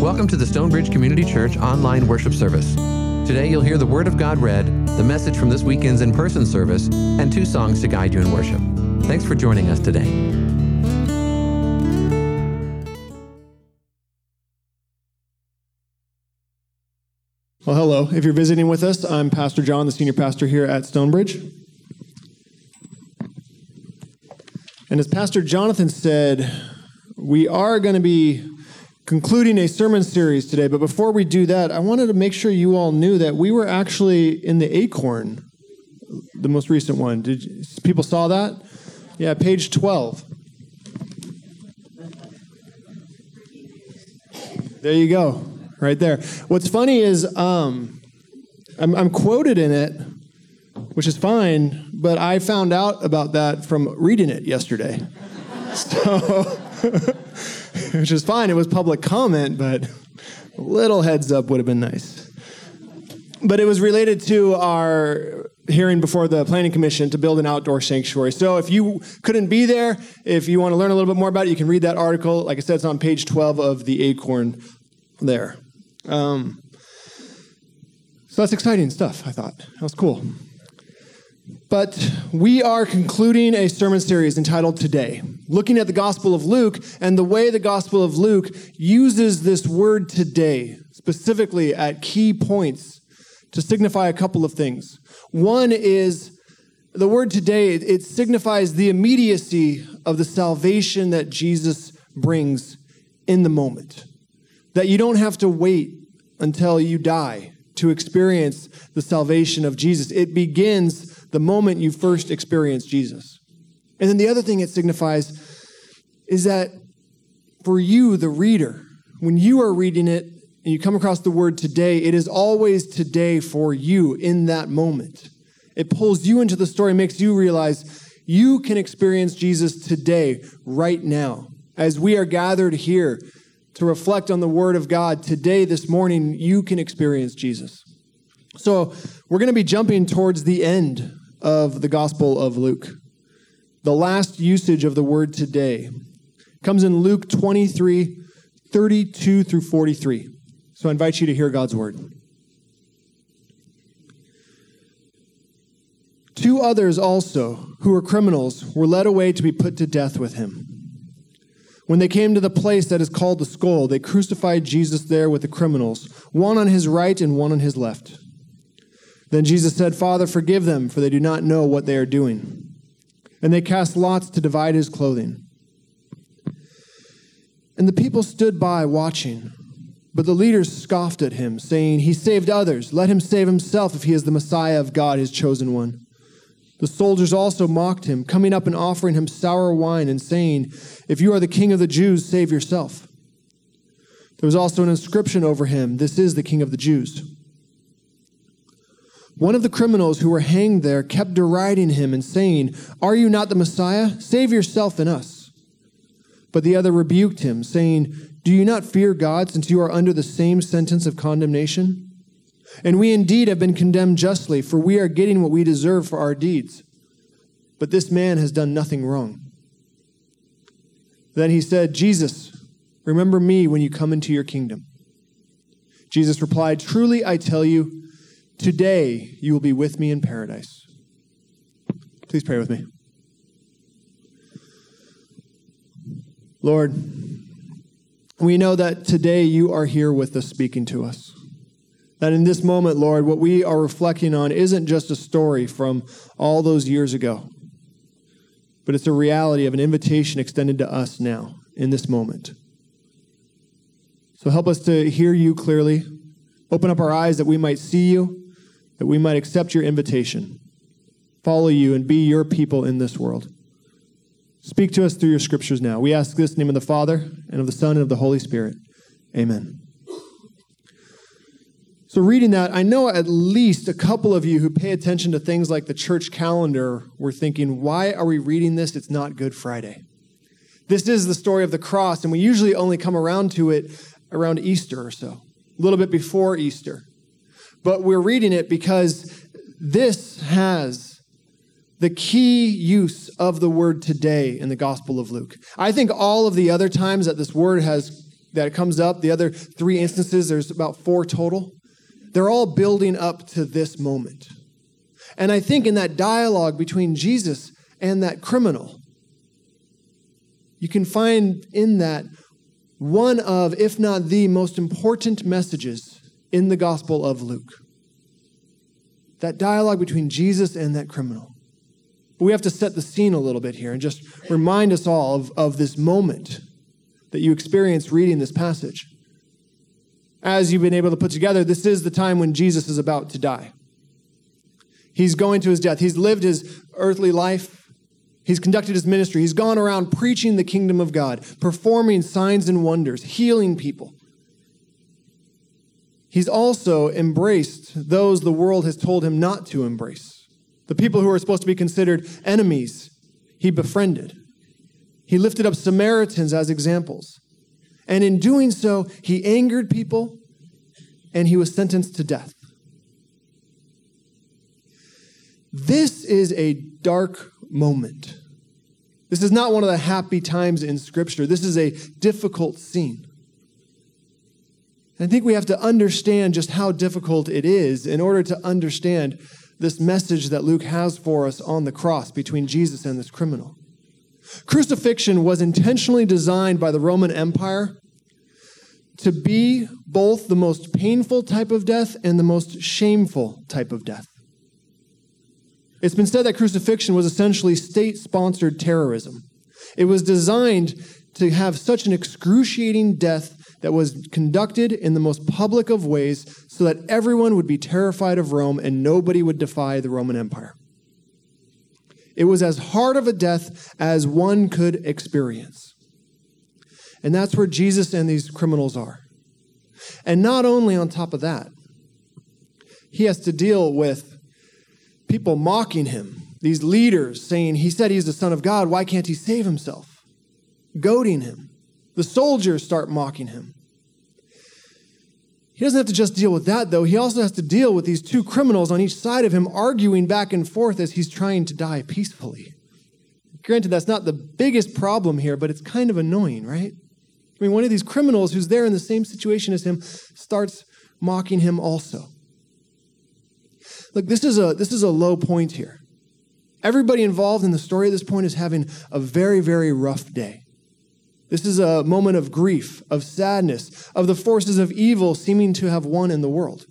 Welcome to the Stonebridge Community Church online worship service. Today you'll hear the Word of God read, the message from this weekend's in person service, and two songs to guide you in worship. Thanks for joining us today. Well, hello. If you're visiting with us, I'm Pastor Jon, the senior pastor here at Stonebridge. And as Pastor Jonathan said, we are going to be concluding a sermon series today. But before we do that, I wanted to make sure you all knew that we were actually in the Acorn, the most recent one. Did you, people saw that? Yeah, page 12. There you go, right there. What's funny is um, I'm, I'm quoted in it, which is fine, but I found out about that from reading it yesterday. So. which is fine. It was public comment, but a little heads up would have been nice. But it was related to our hearing before the Planning Commission to build an outdoor sanctuary. So if you couldn't be there, if you want to learn a little bit more about it, you can read that article. Like I said, it's on page 12 of the Acorn there. Um, so that's exciting stuff, I thought. That was cool. But we are concluding a sermon series entitled Today, looking at the Gospel of Luke and the way the Gospel of Luke uses this word today, specifically at key points, to signify a couple of things. One is the word today, it signifies the immediacy of the salvation that Jesus brings in the moment. That you don't have to wait until you die to experience the salvation of Jesus. It begins the moment you first experience Jesus. And then the other thing it signifies is that for you, the reader, when you are reading it and you come across the word today, it is always today for you in that moment. It pulls you into the story, makes you realize you can experience Jesus today, right now. As we are gathered here to reflect on the Word of God today, this morning, you can experience Jesus. So, we're going to be jumping towards the end of the Gospel of Luke. The last usage of the word today comes in Luke 23 32 through 43. So I invite you to hear God's word. Two others also, who were criminals, were led away to be put to death with him. When they came to the place that is called the skull, they crucified Jesus there with the criminals, one on his right and one on his left. Then Jesus said, Father, forgive them, for they do not know what they are doing. And they cast lots to divide his clothing. And the people stood by watching. But the leaders scoffed at him, saying, He saved others. Let him save himself if he is the Messiah of God, his chosen one. The soldiers also mocked him, coming up and offering him sour wine and saying, If you are the king of the Jews, save yourself. There was also an inscription over him, This is the king of the Jews. One of the criminals who were hanged there kept deriding him and saying, Are you not the Messiah? Save yourself and us. But the other rebuked him, saying, Do you not fear God, since you are under the same sentence of condemnation? And we indeed have been condemned justly, for we are getting what we deserve for our deeds. But this man has done nothing wrong. Then he said, Jesus, remember me when you come into your kingdom. Jesus replied, Truly I tell you, Today you will be with me in paradise. Please pray with me. Lord, we know that today you are here with us speaking to us. That in this moment, Lord, what we are reflecting on isn't just a story from all those years ago, but it's a reality of an invitation extended to us now, in this moment. So help us to hear you clearly. Open up our eyes that we might see you that we might accept your invitation, follow you, and be your people in this world. Speak to us through your scriptures now. We ask this in the name of the Father, and of the Son, and of the Holy Spirit. Amen. So, reading that, I know at least a couple of you who pay attention to things like the church calendar were thinking, why are we reading this? It's not Good Friday. This is the story of the cross, and we usually only come around to it around Easter or so, a little bit before Easter but we're reading it because this has the key use of the word today in the Gospel of Luke. I think all of the other times that this word has that comes up, the other three instances, there's about four total, they're all building up to this moment. And I think in that dialogue between Jesus and that criminal, you can find in that one of, if not the most important messages in the Gospel of Luke. That dialogue between Jesus and that criminal. But we have to set the scene a little bit here and just remind us all of, of this moment that you experienced reading this passage. As you've been able to put together, this is the time when Jesus is about to die. He's going to his death. He's lived his earthly life. He's conducted his ministry. He's gone around preaching the kingdom of God, performing signs and wonders, healing people. He's also embraced those the world has told him not to embrace. The people who are supposed to be considered enemies, he befriended. He lifted up Samaritans as examples. And in doing so, he angered people and he was sentenced to death. This is a dark moment. This is not one of the happy times in Scripture. This is a difficult scene. I think we have to understand just how difficult it is in order to understand this message that Luke has for us on the cross between Jesus and this criminal. Crucifixion was intentionally designed by the Roman Empire to be both the most painful type of death and the most shameful type of death. It's been said that crucifixion was essentially state sponsored terrorism. It was designed to have such an excruciating death that was conducted in the most public of ways so that everyone would be terrified of Rome and nobody would defy the Roman Empire. It was as hard of a death as one could experience. And that's where Jesus and these criminals are. And not only on top of that, he has to deal with people mocking him, these leaders saying, He said he's the Son of God, why can't he save himself? Goading him. The soldiers start mocking him. He doesn't have to just deal with that, though. He also has to deal with these two criminals on each side of him arguing back and forth as he's trying to die peacefully. Granted, that's not the biggest problem here, but it's kind of annoying, right? I mean, one of these criminals who's there in the same situation as him starts mocking him also. Look, this is a, this is a low point here. Everybody involved in the story at this point is having a very, very rough day. This is a moment of grief, of sadness, of the forces of evil seeming to have won in the world.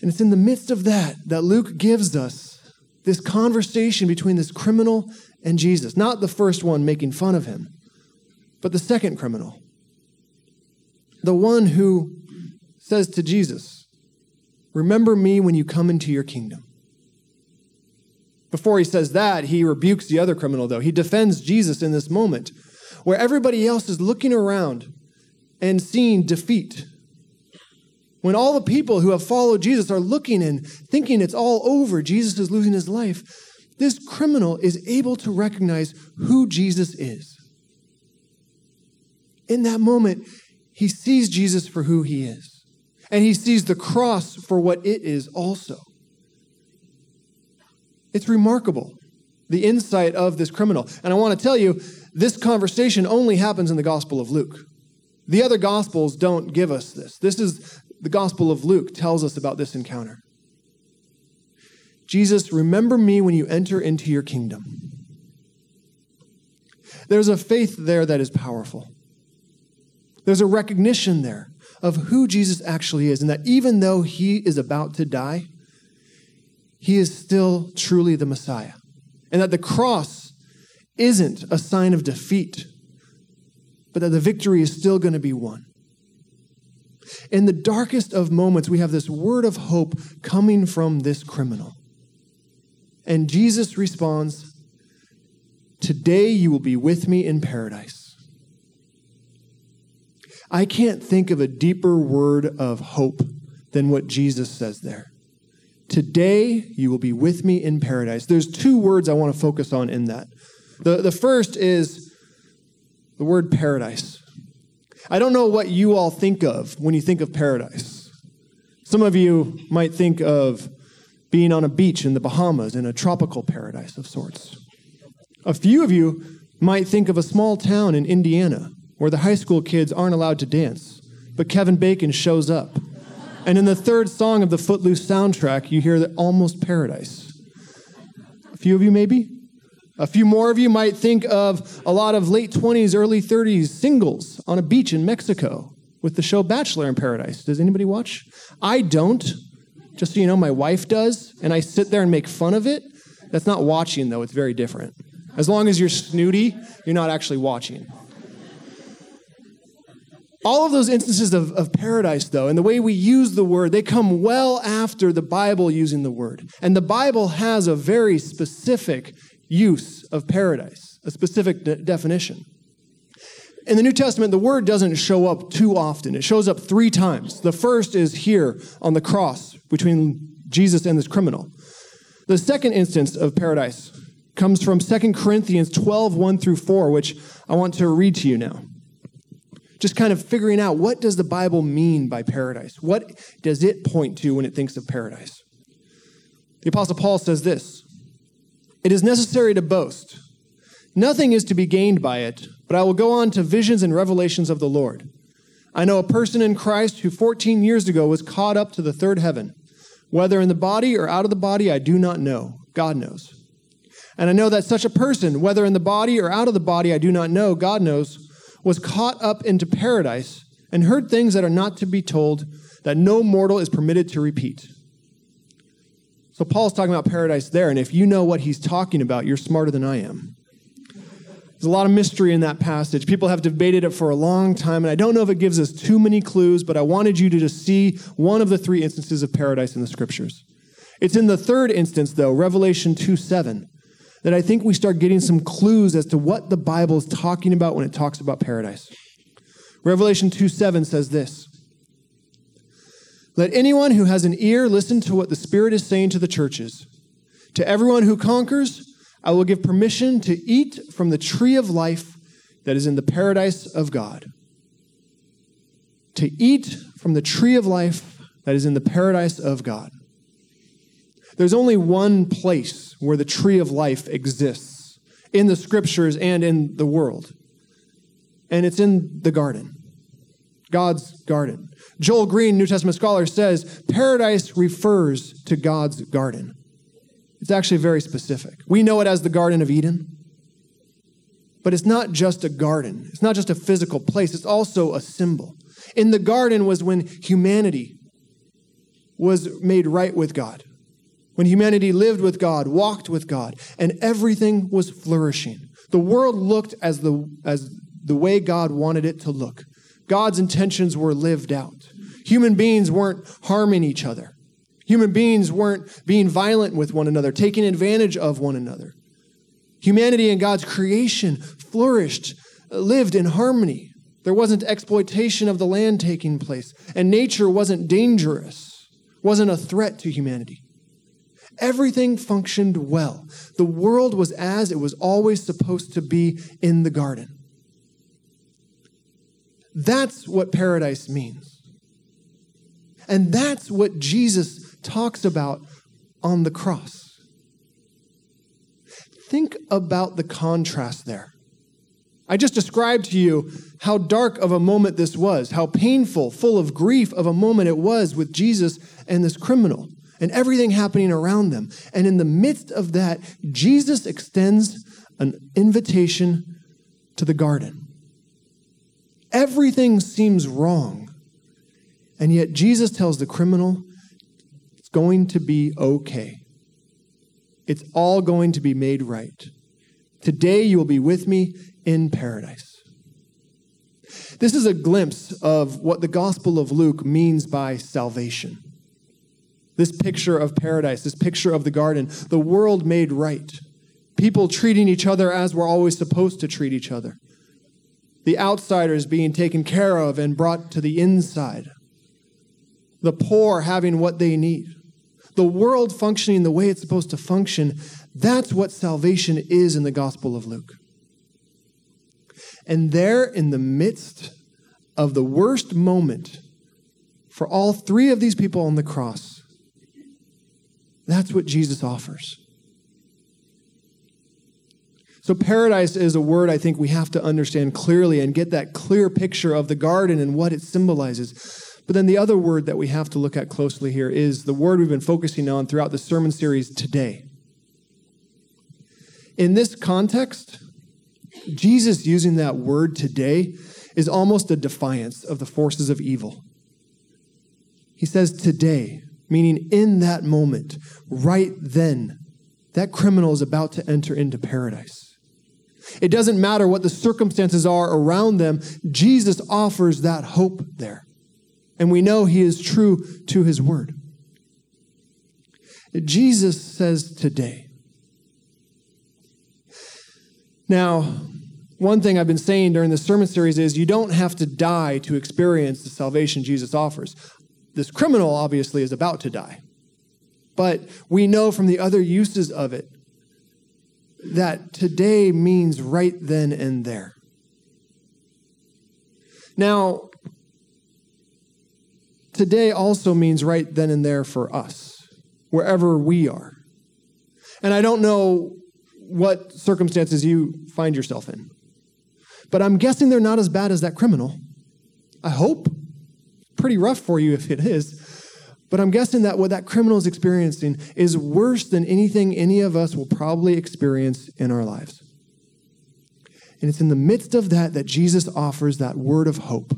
And it's in the midst of that that Luke gives us this conversation between this criminal and Jesus. Not the first one making fun of him, but the second criminal. The one who says to Jesus, Remember me when you come into your kingdom. Before he says that, he rebukes the other criminal, though. He defends Jesus in this moment where everybody else is looking around and seeing defeat. When all the people who have followed Jesus are looking and thinking it's all over, Jesus is losing his life, this criminal is able to recognize who Jesus is. In that moment, he sees Jesus for who he is, and he sees the cross for what it is also. It's remarkable, the insight of this criminal. And I want to tell you, this conversation only happens in the Gospel of Luke. The other Gospels don't give us this. This is the Gospel of Luke tells us about this encounter. Jesus, remember me when you enter into your kingdom. There's a faith there that is powerful. There's a recognition there of who Jesus actually is, and that even though he is about to die, he is still truly the Messiah. And that the cross isn't a sign of defeat, but that the victory is still going to be won. In the darkest of moments, we have this word of hope coming from this criminal. And Jesus responds, Today you will be with me in paradise. I can't think of a deeper word of hope than what Jesus says there. Today you will be with me in paradise. There's two words I want to focus on in that. The, the first is the word paradise. I don't know what you all think of when you think of paradise. Some of you might think of being on a beach in the Bahamas in a tropical paradise of sorts. A few of you might think of a small town in Indiana where the high school kids aren't allowed to dance, but Kevin Bacon shows up. And in the third song of the Footloose soundtrack, you hear almost paradise. A few of you, maybe? A few more of you might think of a lot of late 20s, early 30s singles on a beach in Mexico with the show Bachelor in Paradise. Does anybody watch? I don't. Just so you know, my wife does, and I sit there and make fun of it. That's not watching, though, it's very different. As long as you're snooty, you're not actually watching. All of those instances of, of paradise, though, and the way we use the word, they come well after the Bible using the word. And the Bible has a very specific use of paradise, a specific de- definition. In the New Testament, the word doesn't show up too often. It shows up three times. The first is here on the cross between Jesus and this criminal. The second instance of paradise comes from 2 Corinthians 12, 1 through 4, which I want to read to you now. Just kind of figuring out what does the Bible mean by paradise? What does it point to when it thinks of paradise? The Apostle Paul says this It is necessary to boast. Nothing is to be gained by it, but I will go on to visions and revelations of the Lord. I know a person in Christ who 14 years ago was caught up to the third heaven. Whether in the body or out of the body, I do not know. God knows. And I know that such a person, whether in the body or out of the body, I do not know, God knows, was caught up into paradise and heard things that are not to be told, that no mortal is permitted to repeat. So Paul's talking about paradise there, and if you know what he's talking about, you're smarter than I am. There's a lot of mystery in that passage. People have debated it for a long time, and I don't know if it gives us too many clues, but I wanted you to just see one of the three instances of paradise in the scriptures. It's in the third instance, though, Revelation 2 7, that I think we start getting some clues as to what the Bible is talking about when it talks about paradise. Revelation 2 7 says this Let anyone who has an ear listen to what the Spirit is saying to the churches. To everyone who conquers, I will give permission to eat from the tree of life that is in the paradise of God. To eat from the tree of life that is in the paradise of God. There's only one place where the tree of life exists in the scriptures and in the world, and it's in the garden, God's garden. Joel Green, New Testament scholar, says paradise refers to God's garden. It's actually very specific. We know it as the Garden of Eden, but it's not just a garden, it's not just a physical place, it's also a symbol. In the garden was when humanity was made right with God, when humanity lived with God, walked with God, and everything was flourishing. The world looked as the, as the way God wanted it to look. God's intentions were lived out. Human beings weren't harming each other. Human beings weren't being violent with one another, taking advantage of one another. Humanity and God's creation flourished, lived in harmony. There wasn't exploitation of the land taking place, and nature wasn't dangerous, wasn't a threat to humanity. Everything functioned well. The world was as it was always supposed to be in the garden. That's what paradise means. And that's what Jesus talks about on the cross. Think about the contrast there. I just described to you how dark of a moment this was, how painful, full of grief of a moment it was with Jesus and this criminal and everything happening around them. And in the midst of that, Jesus extends an invitation to the garden. Everything seems wrong. And yet Jesus tells the criminal, it's going to be okay. It's all going to be made right. Today you will be with me in paradise. This is a glimpse of what the Gospel of Luke means by salvation. This picture of paradise, this picture of the garden, the world made right. People treating each other as we're always supposed to treat each other. The outsiders being taken care of and brought to the inside. The poor having what they need. The world functioning the way it's supposed to function. That's what salvation is in the Gospel of Luke. And there, in the midst of the worst moment for all three of these people on the cross, that's what Jesus offers. So, paradise is a word I think we have to understand clearly and get that clear picture of the garden and what it symbolizes. But then the other word that we have to look at closely here is the word we've been focusing on throughout the sermon series today. In this context, Jesus using that word today is almost a defiance of the forces of evil. He says today, meaning in that moment, right then, that criminal is about to enter into paradise. It doesn't matter what the circumstances are around them, Jesus offers that hope there. And we know he is true to his word. Jesus says today. Now, one thing I've been saying during the sermon series is you don't have to die to experience the salvation Jesus offers. This criminal obviously is about to die. But we know from the other uses of it that today means right then and there. Now, today also means right then and there for us, wherever we are. And I don't know what circumstances you find yourself in, but I'm guessing they're not as bad as that criminal. I hope. Pretty rough for you if it is. But I'm guessing that what that criminal is experiencing is worse than anything any of us will probably experience in our lives. And it's in the midst of that that Jesus offers that word of hope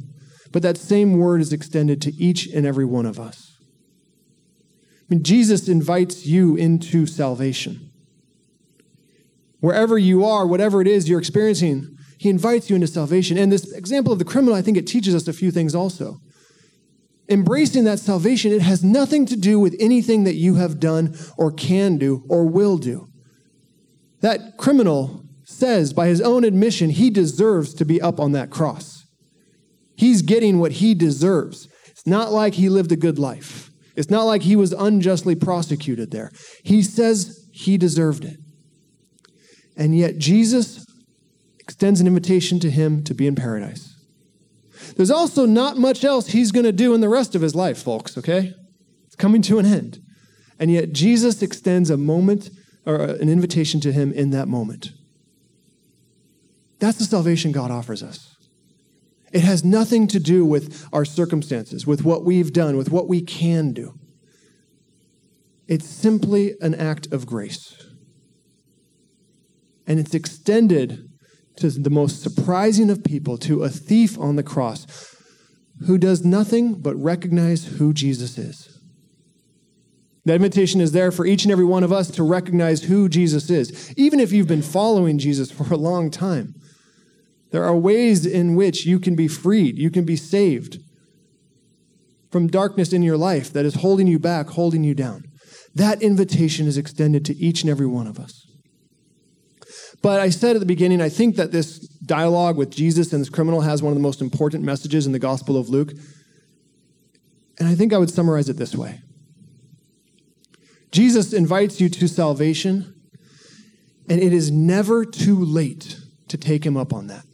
but that same word is extended to each and every one of us. I mean, Jesus invites you into salvation. Wherever you are, whatever it is you're experiencing, he invites you into salvation. And this example of the criminal, I think it teaches us a few things also. Embracing that salvation, it has nothing to do with anything that you have done or can do or will do. That criminal says, by his own admission, he deserves to be up on that cross. He's getting what he deserves. It's not like he lived a good life. It's not like he was unjustly prosecuted there. He says he deserved it. And yet Jesus extends an invitation to him to be in paradise. There's also not much else he's going to do in the rest of his life, folks, okay? It's coming to an end. And yet Jesus extends a moment or an invitation to him in that moment. That's the salvation God offers us. It has nothing to do with our circumstances, with what we've done, with what we can do. It's simply an act of grace. And it's extended to the most surprising of people, to a thief on the cross who does nothing but recognize who Jesus is. That invitation is there for each and every one of us to recognize who Jesus is, even if you've been following Jesus for a long time. There are ways in which you can be freed, you can be saved from darkness in your life that is holding you back, holding you down. That invitation is extended to each and every one of us. But I said at the beginning, I think that this dialogue with Jesus and this criminal has one of the most important messages in the Gospel of Luke. And I think I would summarize it this way Jesus invites you to salvation, and it is never too late to take him up on that.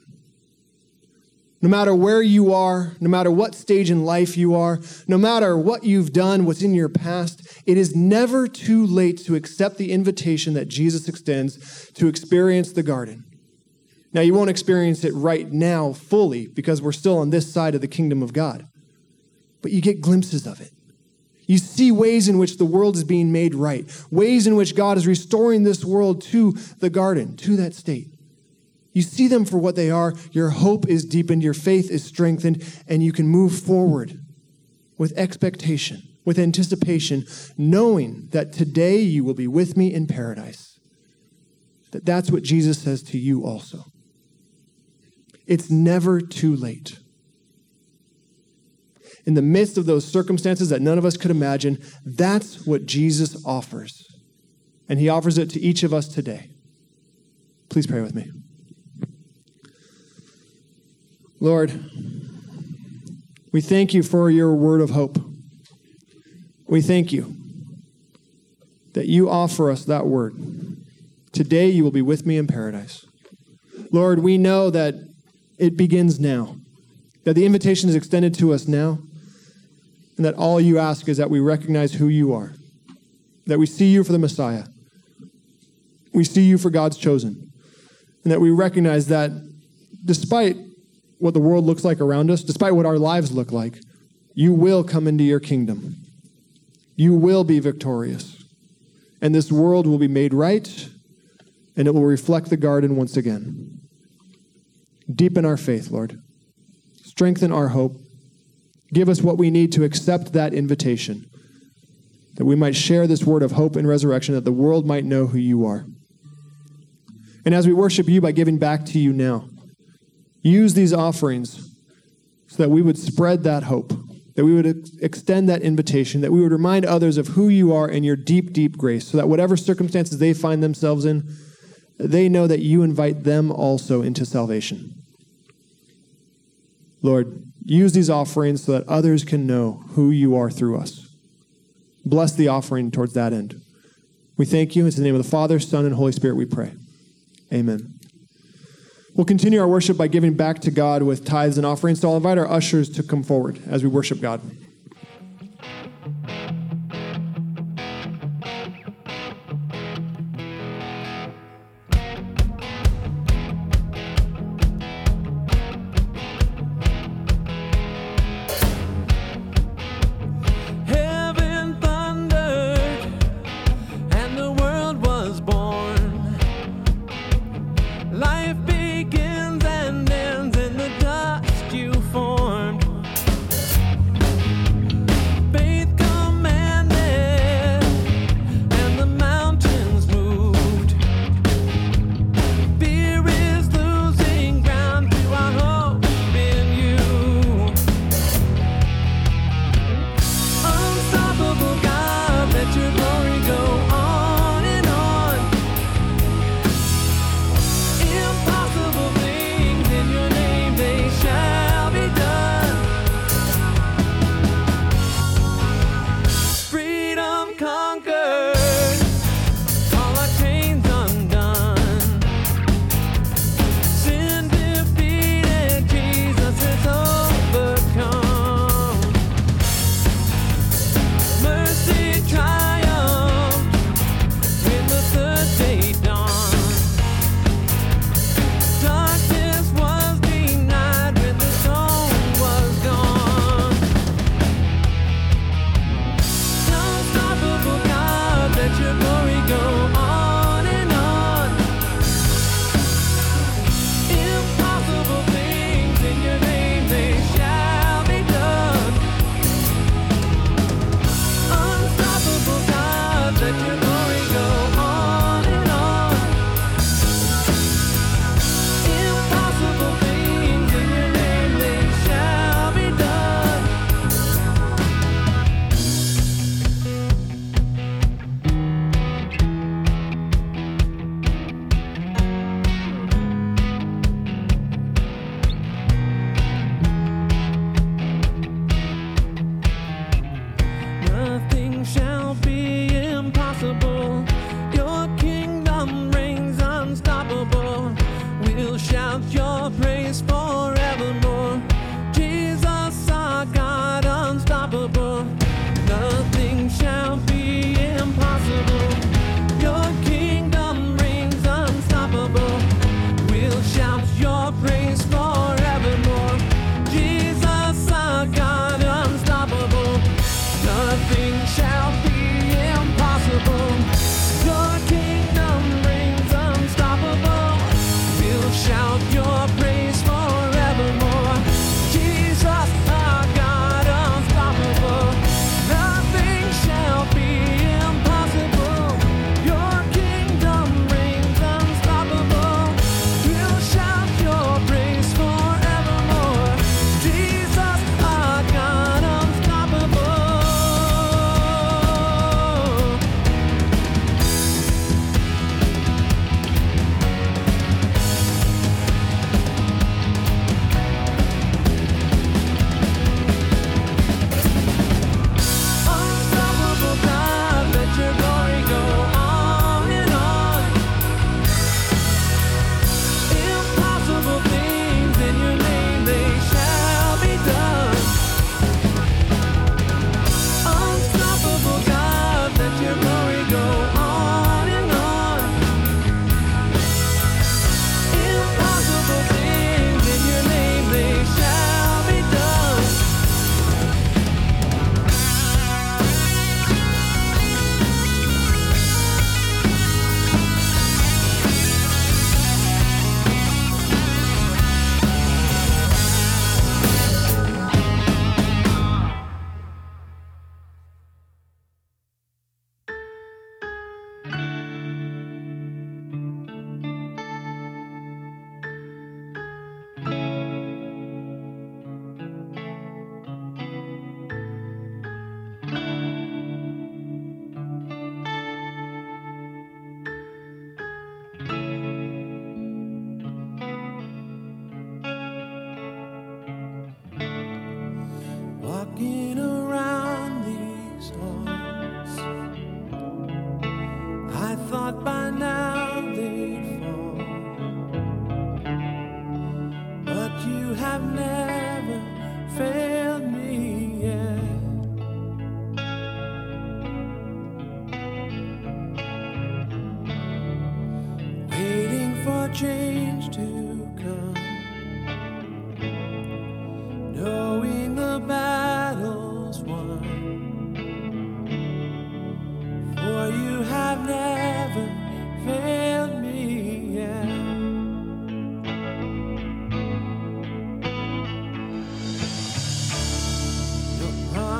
No matter where you are, no matter what stage in life you are, no matter what you've done, what's in your past, it is never too late to accept the invitation that Jesus extends to experience the garden. Now, you won't experience it right now fully because we're still on this side of the kingdom of God, but you get glimpses of it. You see ways in which the world is being made right, ways in which God is restoring this world to the garden, to that state. You see them for what they are, your hope is deepened, your faith is strengthened, and you can move forward with expectation, with anticipation, knowing that today you will be with me in paradise. That that's what Jesus says to you also. It's never too late. In the midst of those circumstances that none of us could imagine, that's what Jesus offers. And he offers it to each of us today. Please pray with me. Lord, we thank you for your word of hope. We thank you that you offer us that word. Today you will be with me in paradise. Lord, we know that it begins now, that the invitation is extended to us now, and that all you ask is that we recognize who you are, that we see you for the Messiah, we see you for God's chosen, and that we recognize that despite what the world looks like around us, despite what our lives look like, you will come into your kingdom. You will be victorious. And this world will be made right, and it will reflect the garden once again. Deepen our faith, Lord. Strengthen our hope. Give us what we need to accept that invitation, that we might share this word of hope and resurrection, that the world might know who you are. And as we worship you by giving back to you now, use these offerings so that we would spread that hope, that we would ex- extend that invitation, that we would remind others of who you are and your deep, deep grace, so that whatever circumstances they find themselves in, they know that you invite them also into salvation. Lord, use these offerings so that others can know who you are through us. Bless the offering towards that end. We thank you. In the name of the Father, Son, and Holy Spirit we pray. Amen. We'll continue our worship by giving back to God with tithes and offerings. So I'll invite our ushers to come forward as we worship God.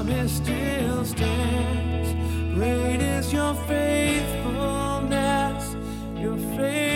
Promise still stands. Great is your faithfulness, your faithfulness.